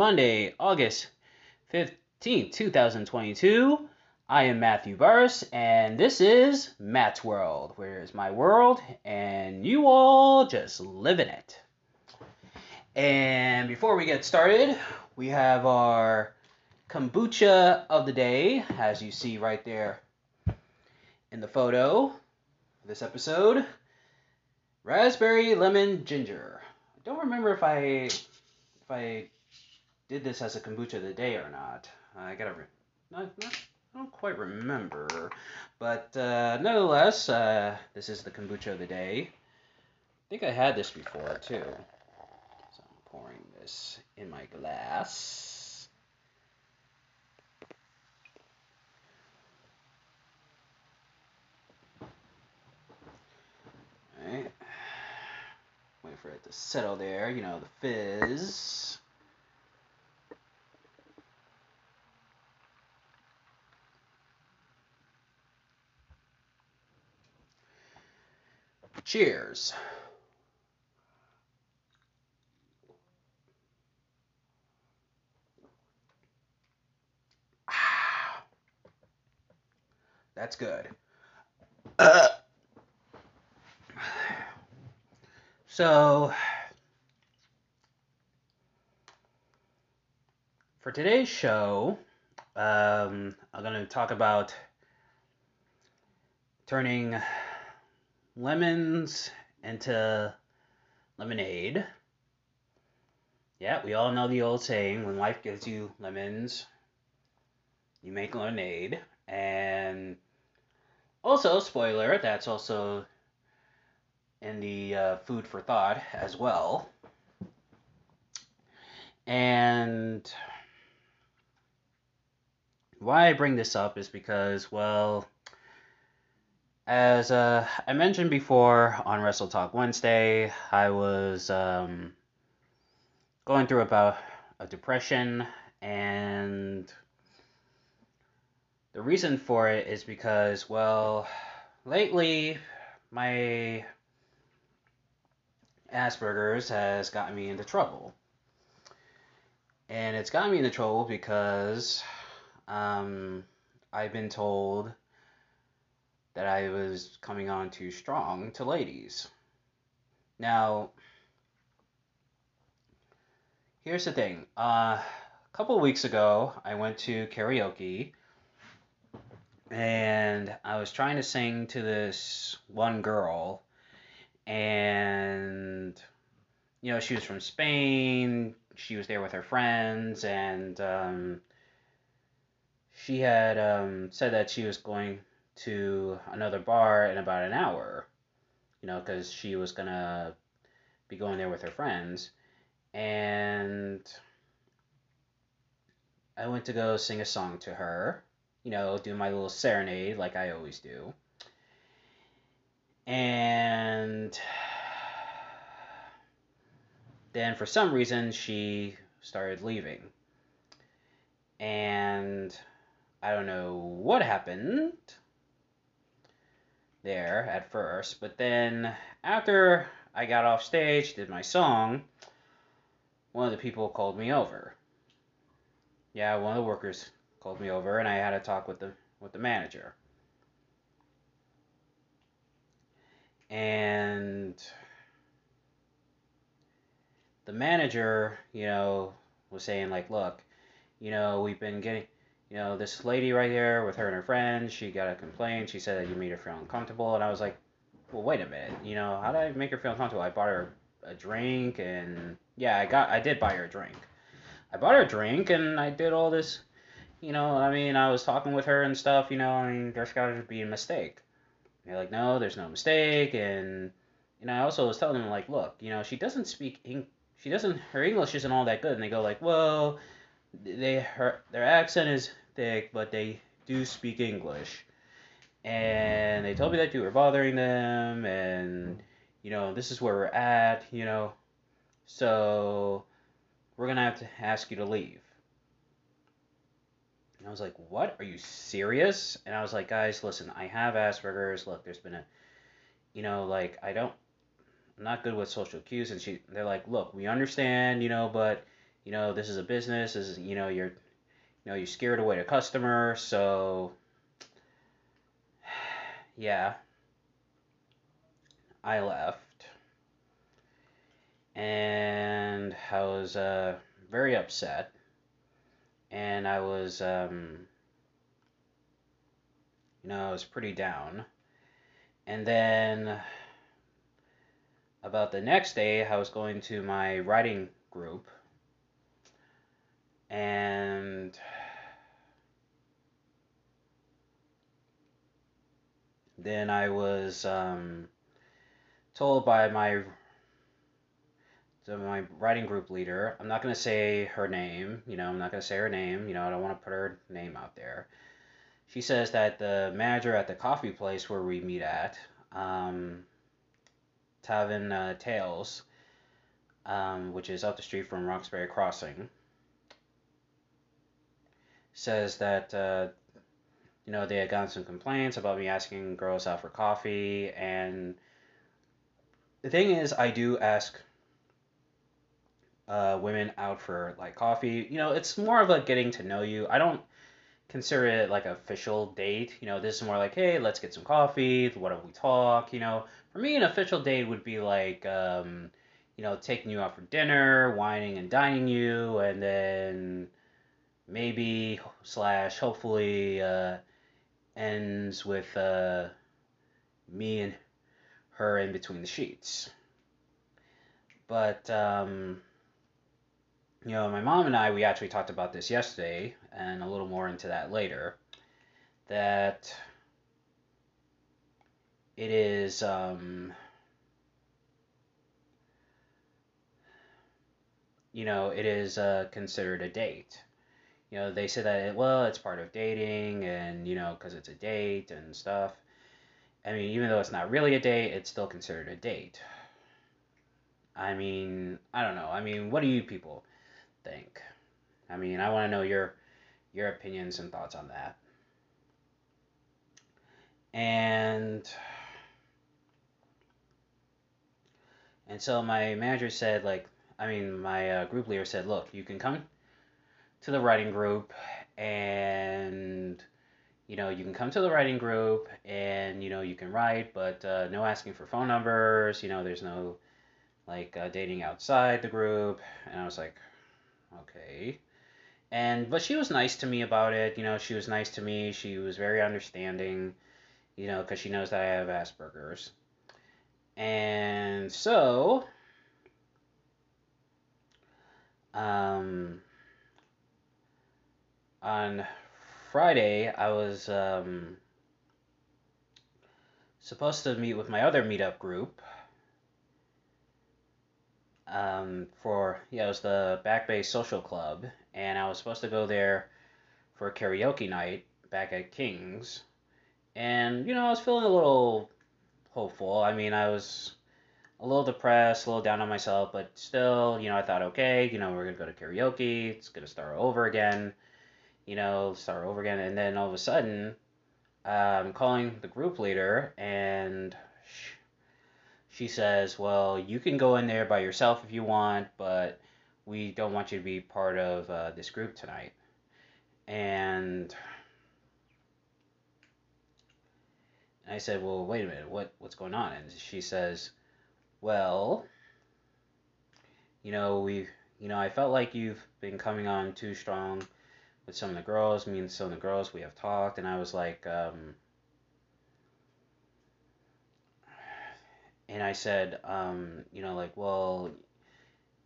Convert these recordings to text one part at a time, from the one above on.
Monday, August 15th, 2022. I am Matthew Burris, and this is Matt's World, where it's my world, and you all just live in it. And before we get started, we have our kombucha of the day, as you see right there in the photo this episode raspberry lemon ginger. I don't remember if I if I did this as a kombucha of the day or not. I gotta not, not, I don't quite remember, but uh, nonetheless, uh, this is the kombucha of the day. I think I had this before too. So I'm pouring this in my glass. Alright. Wait for it to settle there, you know, the fizz. Cheers. Ah. That's good. Uh. So, for today's show, um, I'm going to talk about turning lemons into lemonade. Yeah, we all know the old saying when life gives you lemons, you make lemonade. And also, spoiler, that's also in the uh, food for thought as well. And why I bring this up is because, well, as uh, I mentioned before on Wrestle Talk Wednesday, I was um, going through about a depression, and the reason for it is because, well, lately my Asperger's has gotten me into trouble. And it's gotten me into trouble because um, I've been told that I was coming on too strong to ladies. Now, here's the thing. Uh, a couple weeks ago, I went to karaoke and I was trying to sing to this one girl and you know she was from Spain. She was there with her friends, and um, she had um, said that she was going to another bar in about an hour. You know, because she was gonna be going there with her friends, and I went to go sing a song to her. You know, do my little serenade like I always do and then for some reason she started leaving. And I don't know what happened there at first, but then after I got off stage, did my song, one of the people called me over. Yeah, one of the workers called me over and I had a talk with the with the manager. and the manager, you know, was saying like, look, you know, we've been getting, you know, this lady right here with her and her friends, she got a complaint. She said that you made her feel uncomfortable, and I was like, well, wait a minute, you know, how did I make her feel uncomfortable? I bought her a drink, and yeah, I got, I did buy her a drink. I bought her a drink, and I did all this, you know, I mean, I was talking with her and stuff, you know, I mean, there's got to be a mistake. They're like, no, there's no mistake, and know, I also was telling them like, look, you know, she doesn't speak, Eng- she doesn't, her English isn't all that good, and they go like, well, they her their accent is thick, but they do speak English, and they told me that you were bothering them, and you know, this is where we're at, you know, so we're gonna have to ask you to leave. And I was like, what? Are you serious? And I was like, guys, listen, I have Asperger's. Look, there's been a, you know, like, I don't, I'm not good with social cues, and she they're like, look, we understand, you know, but you know this is a business, this is you know you're you know you're scared away the customer, so yeah, I left. And I was uh, very upset. And I was, um, you know, I was pretty down. And then about the next day, I was going to my writing group. And then I was um, told by my my writing group leader, I'm not going to say her name, you know, I'm not going to say her name, you know, I don't want to put her name out there. She says that the manager at the coffee place where we meet at, um, Tavern uh, Tales, um, which is up the street from Roxbury Crossing, says that, uh, you know, they had gotten some complaints about me asking girls out for coffee, and the thing is, I do ask uh, women out for like coffee. You know, it's more of a getting to know you. I don't consider it like official date. You know, this is more like, hey, let's get some coffee. What do we talk? You know, for me, an official date would be like, um, you know, taking you out for dinner, wining and dining you, and then maybe slash hopefully uh, ends with uh, me and her in between the sheets. But um, you know, my mom and I, we actually talked about this yesterday and a little more into that later. That it is, um, you know, it is uh, considered a date. You know, they say that, well, it's part of dating and, you know, because it's a date and stuff. I mean, even though it's not really a date, it's still considered a date. I mean, I don't know. I mean, what do you people? think? I mean, I want to know your your opinions and thoughts on that. And and so my manager said like I mean my uh, group leader said, "Look, you can come to the writing group and you know, you can come to the writing group and you know, you can write, but uh, no asking for phone numbers, you know, there's no like uh, dating outside the group." And I was like, okay. And but she was nice to me about it. You know, she was nice to me. She was very understanding. You know, because she knows that I have Asperger's. And so, um, on Friday, I was um, supposed to meet with my other meetup group um, for yeah, it was the Back Bay Social Club, and I was supposed to go there for a karaoke night back at King's, and you know I was feeling a little hopeful. I mean, I was a little depressed, a little down on myself, but still, you know, I thought, okay, you know, we're gonna go to karaoke. It's gonna start over again. You know, start over again, and then all of a sudden, I'm um, calling the group leader, and she says, Well, you can go in there by yourself if you want, but we don't want you to be part of uh, this group tonight. And I said, Well, wait a minute, what, what's going on? And she says, Well, you know, we've, you know, I felt like you've been coming on too strong with some of the girls. Me and some of the girls, we have talked, and I was like, um, and I said, um, you know, like, well,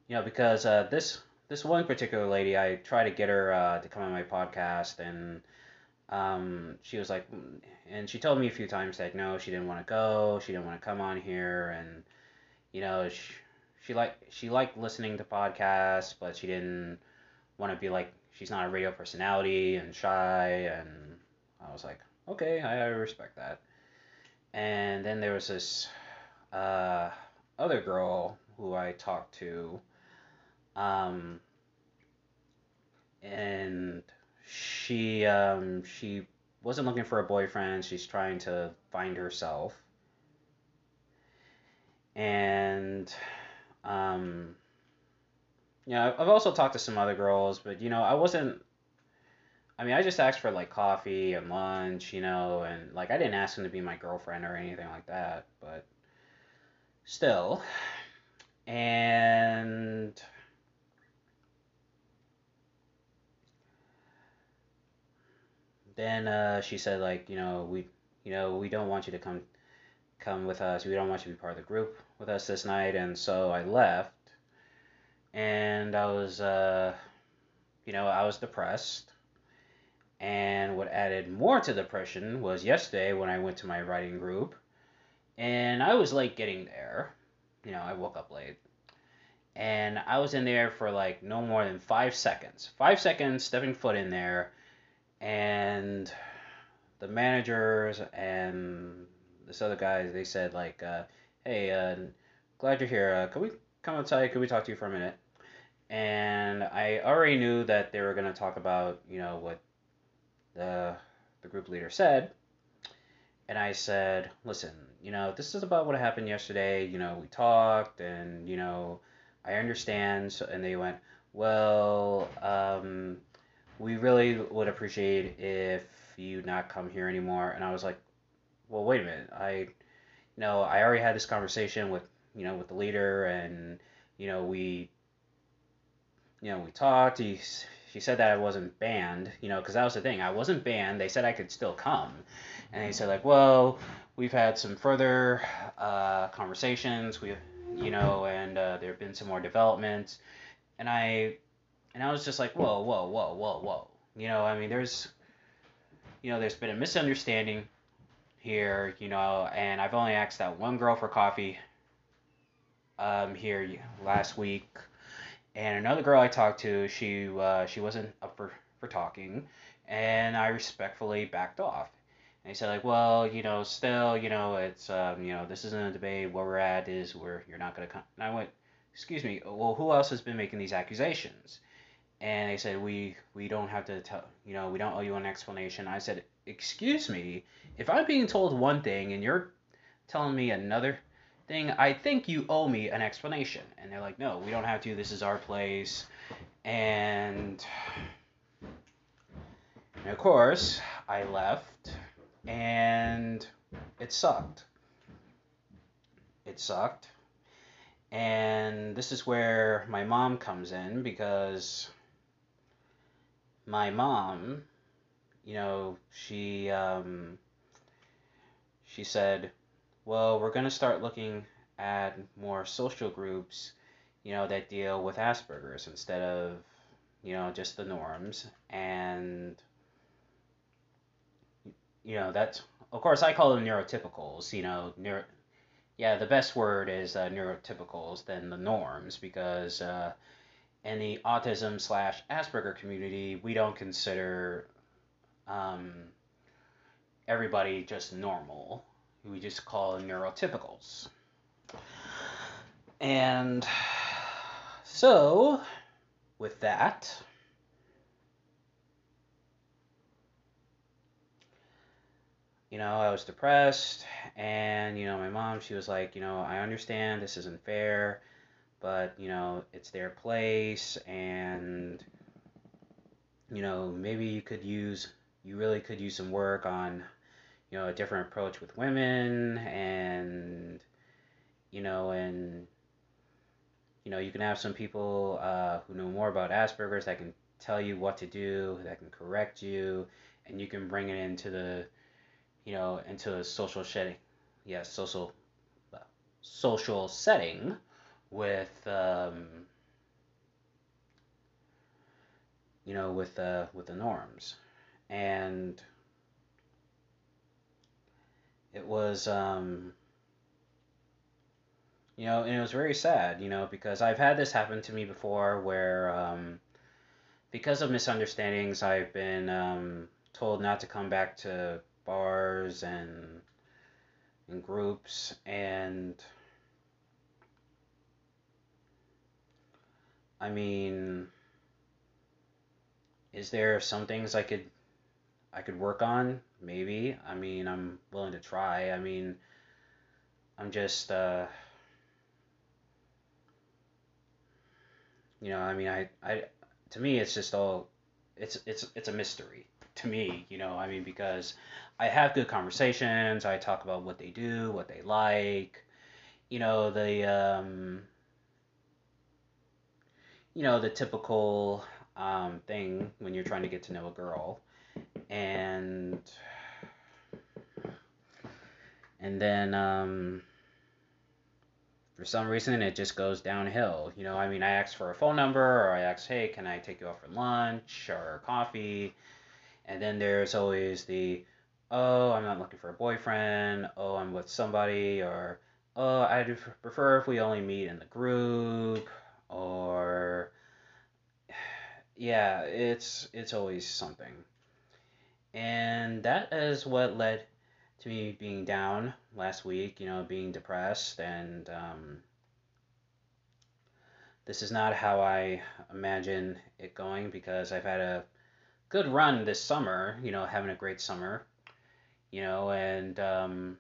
you know, because uh, this this one particular lady, I tried to get her uh, to come on my podcast, and um, she was like, and she told me a few times that no, she didn't want to go, she didn't want to come on here, and you know, she she liked she liked listening to podcasts, but she didn't want to be like she's not a radio personality and shy, and I was like, okay, I, respect that. And then there was this uh, other girl who I talked to, um, and she um, she wasn't looking for a boyfriend. She's trying to find herself. and um, yeah, I've also talked to some other girls, but you know, I wasn't. I mean, I just asked for like coffee and lunch, you know, and like I didn't ask them to be my girlfriend or anything like that, but still. And then uh, she said like, you know, we, you know, we don't want you to come, come with us. We don't want you to be part of the group with us this night. And so I left, and I was, uh, you know, I was depressed. And what added more to depression was yesterday when I went to my writing group, and I was late getting there. You know, I woke up late. And I was in there for like no more than five seconds. Five seconds stepping foot in there, and the managers and this other guy, they said like, uh, "Hey, uh, glad you're here. Uh, can we come outside? Can we talk to you for a minute?" And I already knew that they were gonna talk about, you know, what the the group leader said. And I said, "Listen, you know, this is about what happened yesterday. You know, we talked, and you know, I understand." So, and they went, "Well, um, we really would appreciate if you not come here anymore." And I was like, "Well, wait a minute. I, you know, I already had this conversation with, you know, with the leader, and you know, we, you know, we talked. He, she said that I wasn't banned, you know, because that was the thing. I wasn't banned. They said I could still come, and he said like, well, we've had some further uh, conversations. We, you know, and uh, there have been some more developments, and I, and I was just like, whoa, whoa, whoa, whoa, whoa. You know, I mean, there's, you know, there's been a misunderstanding here, you know, and I've only asked that one girl for coffee um, here last week, and another girl I talked to, she uh, she wasn't up for, for talking, and I respectfully backed off. And he said like, well, you know, still, you know, it's um, you know, this isn't a debate. Where we're at is where you're not gonna come. And I went, excuse me, well, who else has been making these accusations? And they said we we don't have to tell, you know, we don't owe you an explanation. I said, excuse me, if I'm being told one thing and you're telling me another thing, I think you owe me an explanation. And they're like, no, we don't have to. This is our place. And, and of course, I left and it sucked. It sucked. And this is where my mom comes in because my mom, you know, she um, she said, well, we're going to start looking at more social groups, you know, that deal with Asperger's instead of, you know, just the norms. And, you know, that's, of course, I call them neurotypicals, you know, neuro, yeah, the best word is uh, neurotypicals than the norms because uh, in the autism slash Asperger community, we don't consider um, everybody just normal we just call neurotypicals. And so, with that, you know, I was depressed, and, you know, my mom, she was like, you know, I understand this isn't fair, but, you know, it's their place, and, you know, maybe you could use, you really could use some work on you know a different approach with women and you know and you know you can have some people uh, who know more about asperger's that can tell you what to do that can correct you and you can bring it into the you know into a social setting yes social uh, social setting with um, you know with uh, with the norms. And it was um, you know and it was very sad you know because i've had this happen to me before where um, because of misunderstandings i've been um, told not to come back to bars and and groups and i mean is there some things i could i could work on maybe. I mean, I'm willing to try. I mean, I'm just, uh, you know, I mean, I, I, to me, it's just all, it's, it's, it's a mystery to me, you know, I mean, because I have good conversations. I talk about what they do, what they like, you know, the, um, you know, the typical um, thing when you're trying to get to know a girl and and then um, for some reason it just goes downhill. You know, I mean, I ask for a phone number, or I ask, hey, can I take you out for lunch or coffee? And then there's always the, oh, I'm not looking for a boyfriend. Oh, I'm with somebody, or oh, I'd prefer if we only meet in the group, or yeah, it's it's always something. And that is what led to me being down last week, you know, being depressed and um, this is not how I imagine it going because I've had a good run this summer, you know, having a great summer, you know, and um,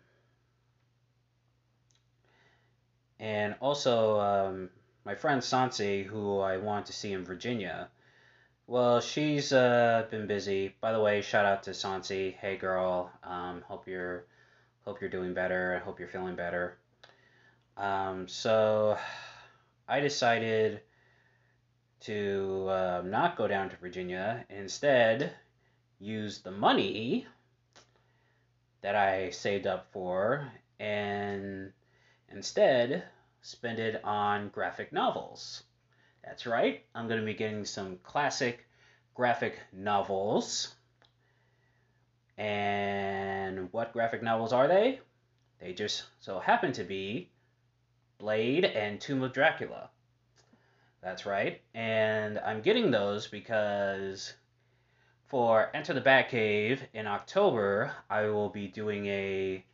and also um, my friend Sansi, who I want to see in Virginia. Well, she's uh, been busy. By the way, shout out to Sansi. Hey, girl. Um, hope you're hope you're doing better. I hope you're feeling better. Um, so I decided to uh, not go down to Virginia. Instead, use the money that I saved up for and instead spend it on graphic novels. That's right, I'm going to be getting some classic graphic novels. And what graphic novels are they? They just so happen to be Blade and Tomb of Dracula. That's right. And I'm getting those because for Enter the Batcave in October, I will be doing a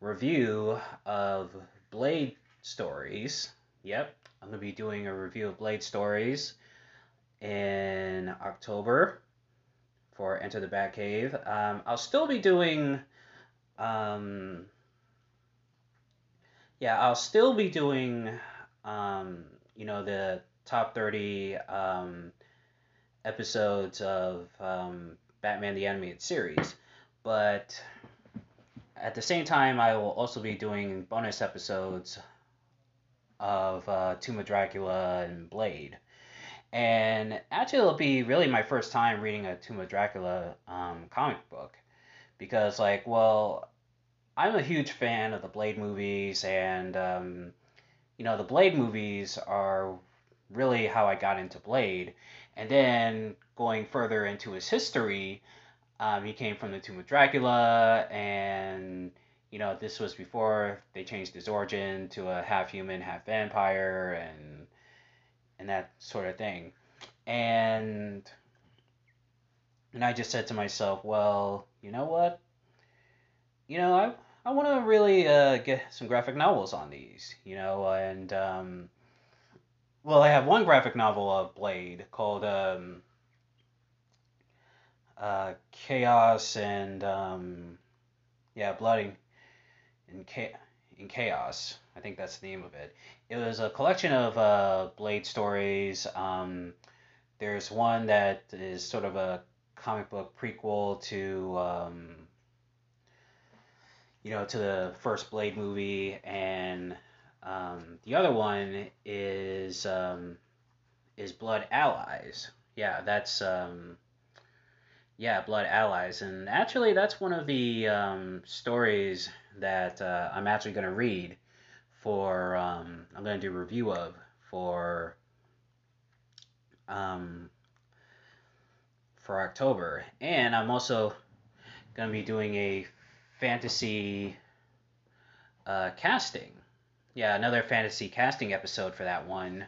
review of Blade stories. Yep, I'm going to be doing a review of Blade stories in October for Enter the Batcave. Um, I'll still be doing. Um, yeah, I'll still be doing, um, you know, the top 30 um, episodes of um, Batman the Animated Series. But at the same time, I will also be doing bonus episodes of uh, Tomb of Dracula and Blade. And actually, it'll be really my first time reading a Tomb of Dracula um, comic book. Because, like, well, I'm a huge fan of the Blade movies, and, um, you know, the Blade movies are really how I got into Blade. And then going further into his history, um, he came from the Tomb of Dracula, and you know this was before they changed his origin to a half human, half vampire, and and that sort of thing. And and I just said to myself, well, you know what? You know, I I want to really uh, get some graphic novels on these, you know, and um, well, I have one graphic novel of Blade called um, uh, Chaos and um, yeah, Blood in, Cha- in Chaos. I think that's the name of it. It was a collection of uh, Blade stories. Um, there's one that is sort of a comic book prequel to um, you know to the first Blade movie, and um, the other one is um, is Blood Allies. Yeah, that's um, yeah, Blood Allies, and actually that's one of the um, stories that uh, I'm actually going to read for. Um, I'm going to do a review of for um, for October, and I'm also going to be doing a fantasy uh, casting yeah, another fantasy casting episode for that one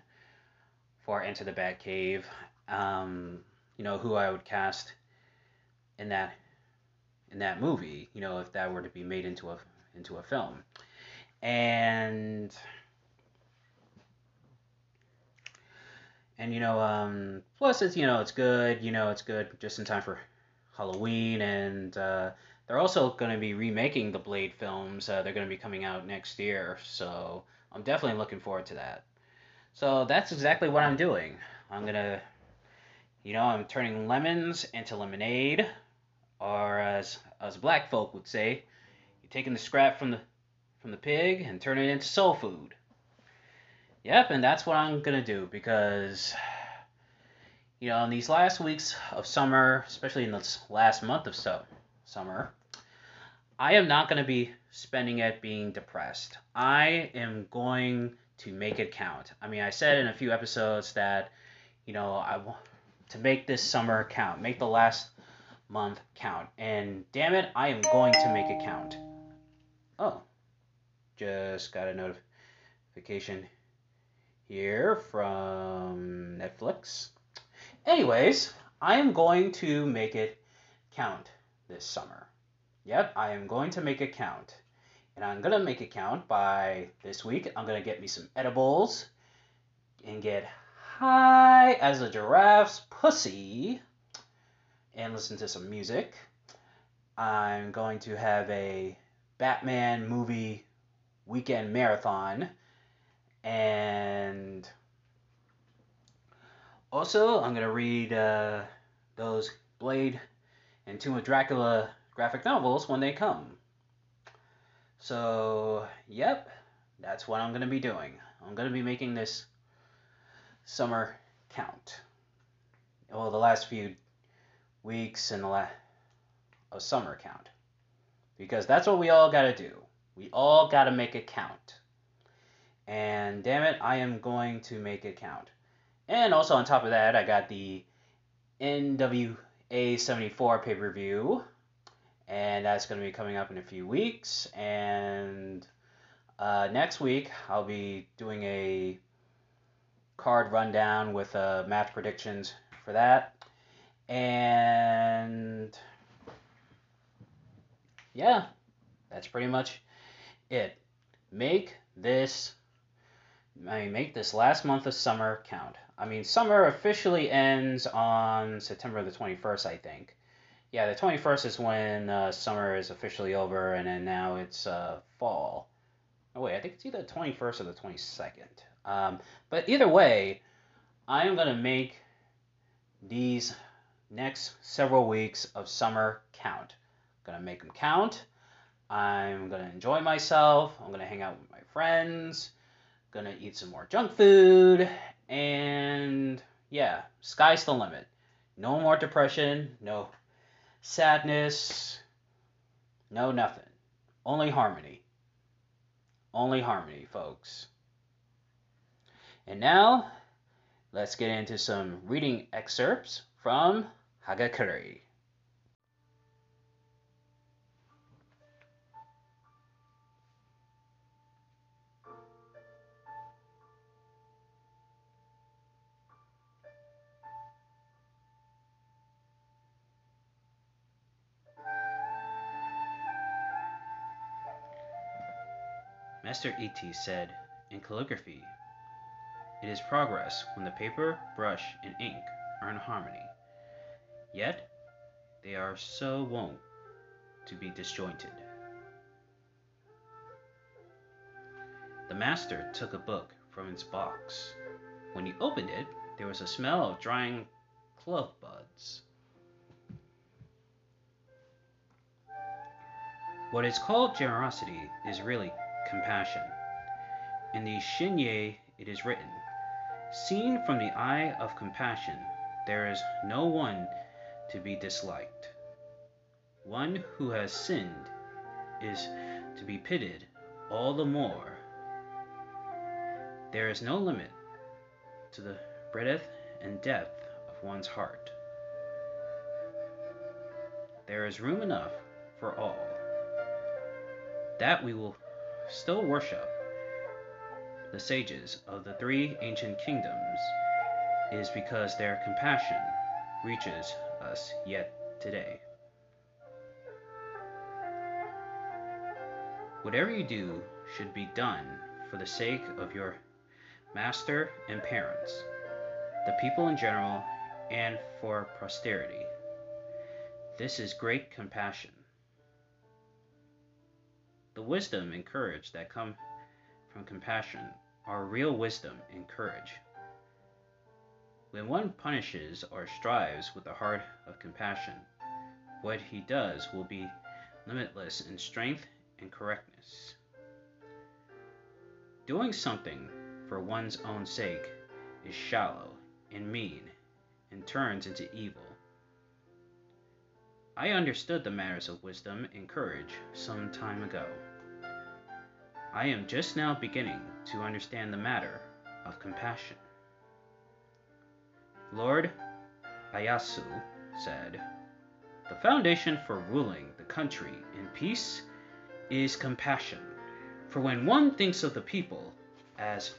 for Enter the Batcave. Um, you know who I would cast in that in that movie. You know if that were to be made into a into a film, and and you know um, plus it's you know it's good. You know it's good just in time for Halloween and. Uh, they're also going to be remaking the Blade films. Uh, they're going to be coming out next year, so I'm definitely looking forward to that. So that's exactly what I'm doing. I'm gonna, you know, I'm turning lemons into lemonade, or as as black folk would say, you're taking the scrap from the from the pig and turning it into soul food. Yep, and that's what I'm gonna do because, you know, in these last weeks of summer, especially in this last month of so, summer, I am not gonna be spending it being depressed. I am going to make it count. I mean, I said in a few episodes that, you know, I want to make this summer count, make the last month count. And damn it, I am going to make it count. Oh, just got a notification here from Netflix. Anyways, I am going to make it count this summer. Yep, I am going to make it count. And I'm going to make it count by this week. I'm going to get me some edibles and get high as a giraffe's pussy and listen to some music. I'm going to have a Batman movie weekend marathon. And also, I'm going to read uh, those Blade and Tomb of Dracula graphic novels when they come. So, yep, that's what I'm going to be doing. I'm going to be making this summer count. Well, the last few weeks and the last of summer count. Because that's what we all got to do. We all got to make it count. And damn it, I am going to make it count. And also on top of that, I got the NWA 74 pay per view and that's going to be coming up in a few weeks. And uh, next week, I'll be doing a card rundown with uh, match predictions for that. And yeah, that's pretty much it. Make this, I mean, make this last month of summer count. I mean, summer officially ends on September the 21st, I think. Yeah, the 21st is when uh, summer is officially over, and then now it's uh, fall. Oh, wait, I think it's either the 21st or the 22nd. Um, but either way, I am going to make these next several weeks of summer count. To make them count. I'm to enjoy myself. I'm to hang out with my friends. To eat some more junk food. And yeah, sky's the limit. No more depression. No sadness, no nothing. Only harmony. Only harmony, folks. And now, let's get into some reading excerpts from Hagakure. Master Ittei said, in calligraphy, it is progress when the paper, brush, and ink are in harmony. Yet, they are so wont to be disjointed. The master took a book from its box. When he opened it, there was a smell of drying clove buds. What is called generosity is really compassion. In the Shinye it is written, Seen from the eye of compassion, there is no one to be disliked. One who has sinned is to be pitied all the more. There is no limit to the breadth and depth of one's heart. There is room enough for all. That we will still worship the sages of the three ancient kingdoms is because their compassion reaches us yet today. Whatever you do should be done for the sake of your master and parents, the people in general, and for posterity. This is great compassion. The wisdom and courage that come from compassion are real wisdom and courage. When one punishes or strives with a heart of compassion, what he does will be limitless in strength and correctness. Doing something for one's own sake is shallow and mean and turns into evil. I understood the matters of wisdom and courage some time ago. I am just now beginning to understand the matter of compassion. Lord Ieyasu said, The foundation for ruling the country in peace is compassion. For when one thinks of the people as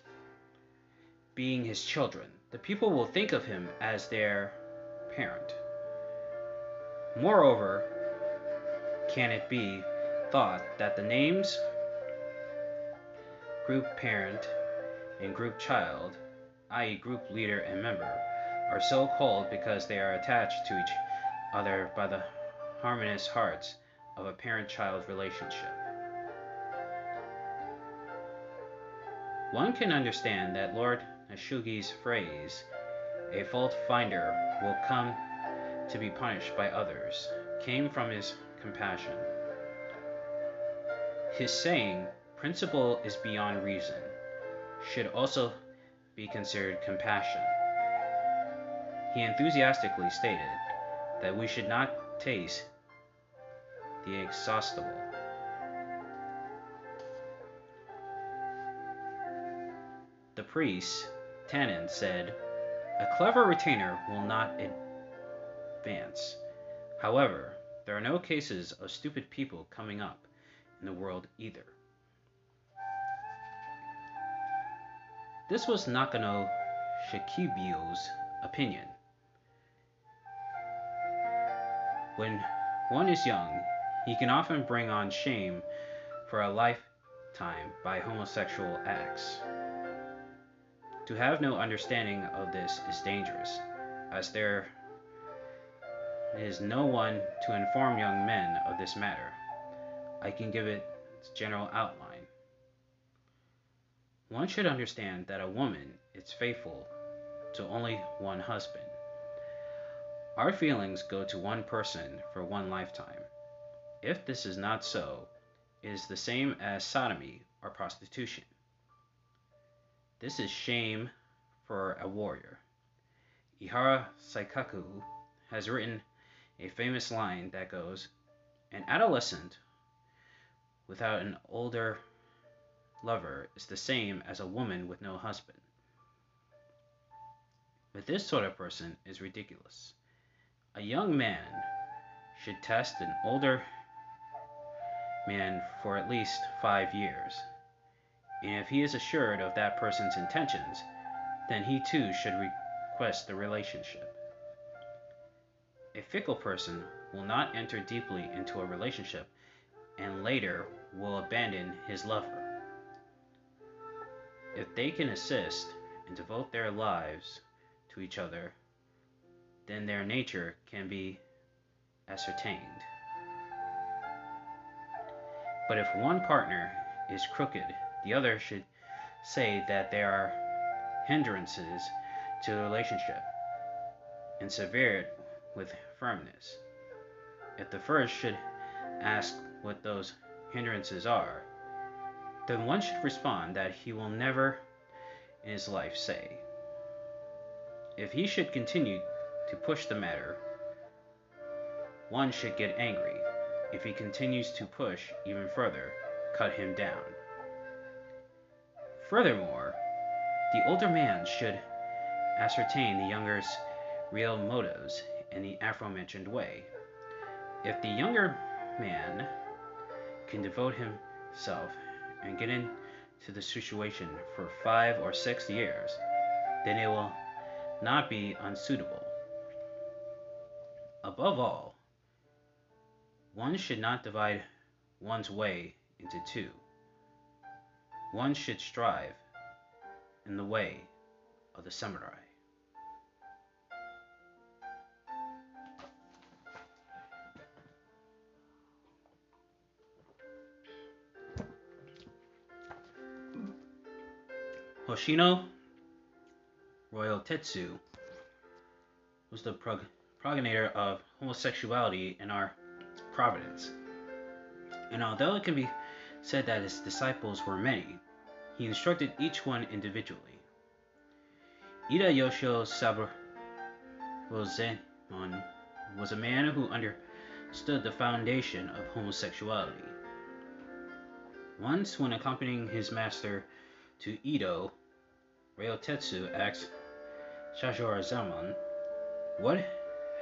being his children, the people will think of him as their parent. Moreover, can it be thought that the names group parent and group child, i.e., group leader and member, are so called because they are attached to each other by the harmonious hearts of a parent child relationship. One can understand that Lord Naoshige's phrase, a fault finder will come to be punished by others, came from his compassion. His saying, principle is beyond reason, should also be considered compassion. He enthusiastically stated that we should not taste the exhaustible. The priest, Tannen, said, A clever retainer will not advance. However, there are no cases of stupid people coming up in the world either. This was Nakano Shikibu's opinion. When one is young, he can often bring on shame for a lifetime by homosexual acts. To have no understanding of this is dangerous, as there is no one to inform young men of this matter. I can give it its general outline. One should understand that a woman is faithful to only one husband. Our feelings go to one person for one lifetime. If this is not so, it is the same as sodomy or prostitution. This is shame for a warrior. Ihara Saikaku has written a famous line that goes An adolescent without an older lover is the same as a woman with no husband. But this sort of person is ridiculous. A young man should test an older man for at least five years and if he is assured of that person's intentions, then he too should request the relationship. A fickle person will not enter deeply into a relationship and later will abandon his lover. If they can assist and devote their lives to each other, then their nature can be ascertained. But if one partner is crooked the other should say that there are hindrances to the relationship and severe it with firmness. If the first should ask what those hindrances are, then one should respond that he will never in his life say. If he should continue to push the matter, one should get angry. If he continues to push even further, cut him down. Furthermore, the older man should ascertain the younger's real motives in the aforementioned way. If the younger man can devote himself and get into the situation for five or six years, then it will not be unsuitable. Above all, one should not divide one's way into two one should strive in the way of the samurai. Hoshino Ryotetsu was the prog- progenitor of homosexuality in our providence. And although it can be said that his disciples were many, he instructed each one individually. Edayoshi Saburosemon was a man who understood the foundation of homosexuality. Once, when accompanying his master to Edo, Ryotetsu asked Shashurazaman, What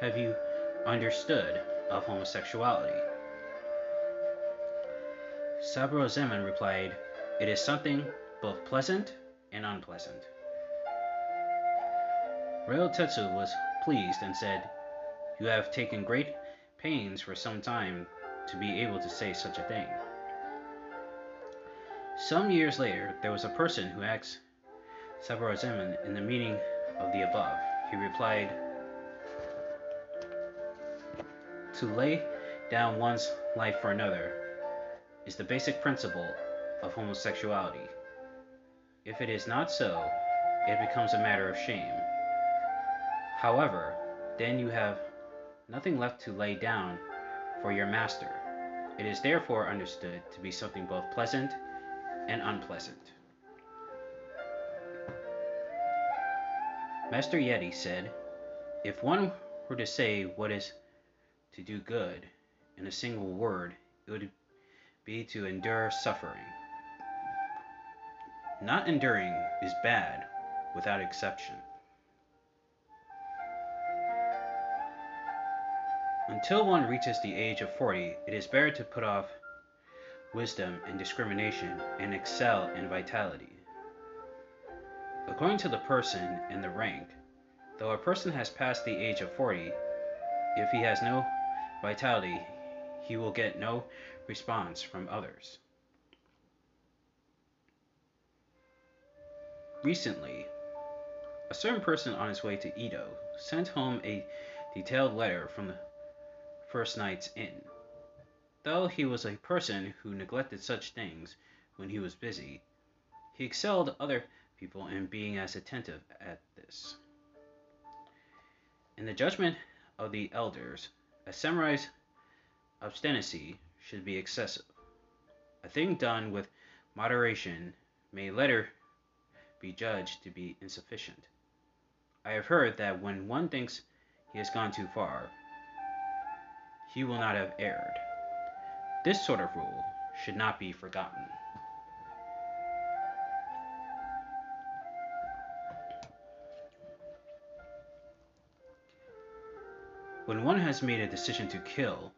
have you understood of homosexuality? Saburosemon replied, It is something both pleasant and unpleasant. Ryotetsu was pleased and said, You have taken great pains for some time to be able to say such a thing. Some years later, there was a person who asked Saburosemon in the meaning of the above. He replied, To lay down one's life for another is the basic principle of homosexuality. If it is not so, it becomes a matter of shame. However, then you have nothing left to lay down for your master. It is therefore understood to be something both pleasant and unpleasant. Master Ittei said, If one were to say what is to do good in a single word, it would be to endure suffering. Not enduring is bad without exception. Until one reaches the age of 40, it is better to put off wisdom and discrimination and excel in vitality. According to the person and the rank, though a person has passed the age of 40, if he has no vitality, he will get no response from others. Recently, a certain person on his way to Edo sent home a detailed letter from the first night's inn. Though he was a person who neglected such things when he was busy, he excelled other people in being as attentive at this. In the judgment of the elders, a samurai's obstinacy should be excessive. A thing done with moderation may later be judged to be insufficient. I have heard that when one thinks he has gone too far, he will not have erred. This sort of rule should not be forgotten. When one has made a decision to kill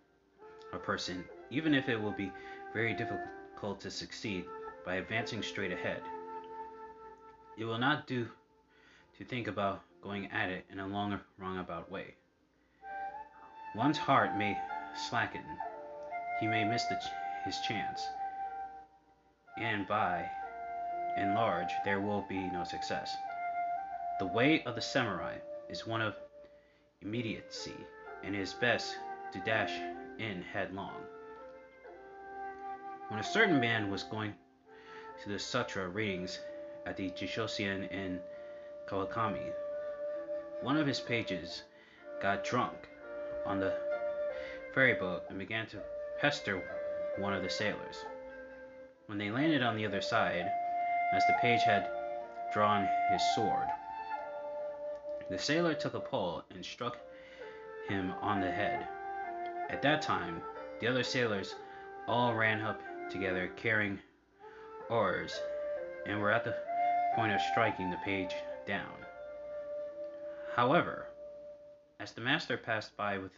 a person, even if it will be very difficult to succeed by advancing straight ahead, it will not do to think about going at it in a long wrongabout way. One's heart may slacken, he may miss ch- his chance, and by and large there will be no success. The way of the samurai is one of immediacy and it is best to dash in headlong. When a certain man was going to the sutra readings at the Jissoin in Kawakami, one of his pages got drunk on the ferry boat and began to pester one of the sailors. When they landed on the other side, as the page had drawn his sword, the sailor took a pole and struck him on the head. At that time, the other sailors all ran up together carrying oars and were at the point of striking the page down. However, as the master passed by with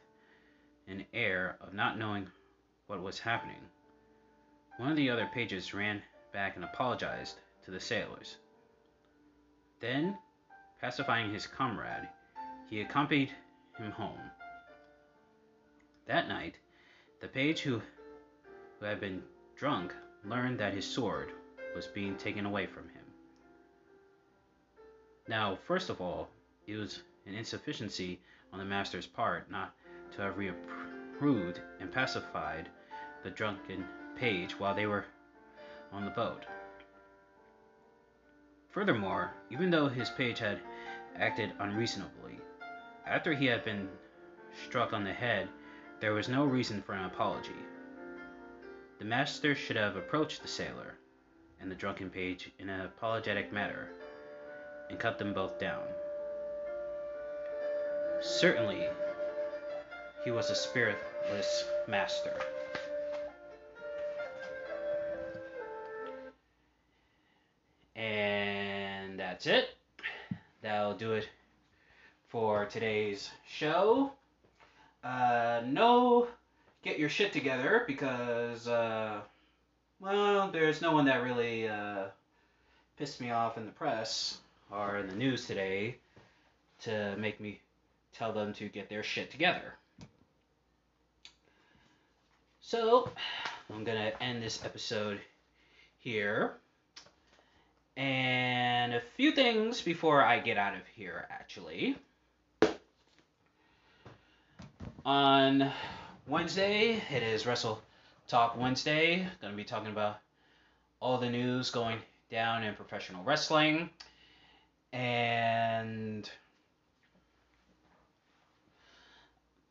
an air of not knowing what was happening, one of the other pages ran back and apologized to the sailors. Then, pacifying his comrade, he accompanied him home. That night, the page who, who had been drunk learned that his sword was being taken away from him. Now, first of all, it was an insufficiency on the master's part not to have reproved and pacified the drunken page while they were on the boat. Furthermore, even though his page had acted unreasonably, after he had been struck on the head, there was no reason for an apology. The master should have approached the sailor and the drunken page in an apologetic manner and cut them both down. Certainly, he was a spiritless master. And that's it. That'll do it for today's show. Uh, no, get your shit together because, uh, well, there's no one that really uh, pissed me off in the press or in the news today to make me tell them to get their shit together. So, I'm going to end this episode here. And a few things before I get out of here, actually. On Wednesday, it is Wrestle Talk Wednesday. Going to be talking about all the news going down in professional wrestling. And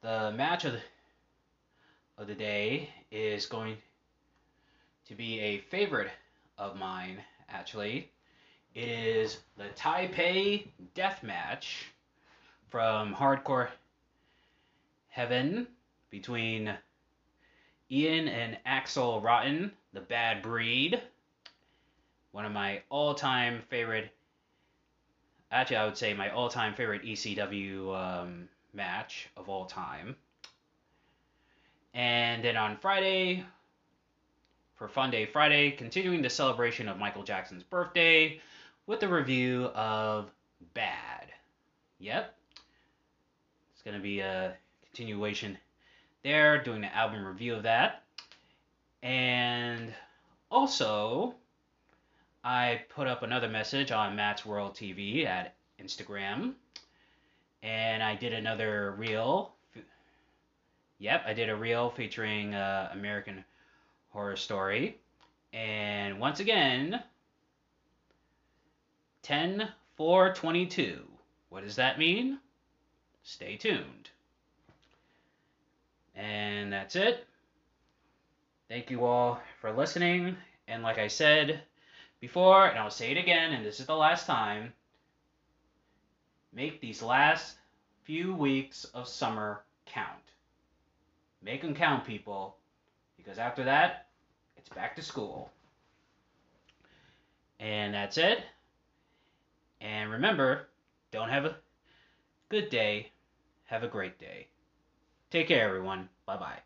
the match of the, of the day is going to be a favorite of mine, actually. It is the Taipei Death Match from Hardcore Heaven between Ian and Axl Rotten, the Bad Breed. One of my all time favorite, actually, I would say my all time favorite ECW um, match of all time. And then on Friday, for Fun Day Friday, continuing the celebration of Michael Jackson's birthday with a review of Bad. Yep. It's going to be a continuation there, doing an album review of that. And also, I put up another message on Matt's World TV at Instagram. And I did another reel. Yep, I did a reel featuring uh, American Horror Story. And once again, 10 4 22. What does that mean? Stay tuned. And that's it. Thank you all for listening. And like I said before, and I'll say it again, and this is the last time make these last few weeks of summer count. Make them count, people, because after that, it's back to school. And that's it. And remember, don't have a good day, have a great day. Take care, everyone. Bye bye.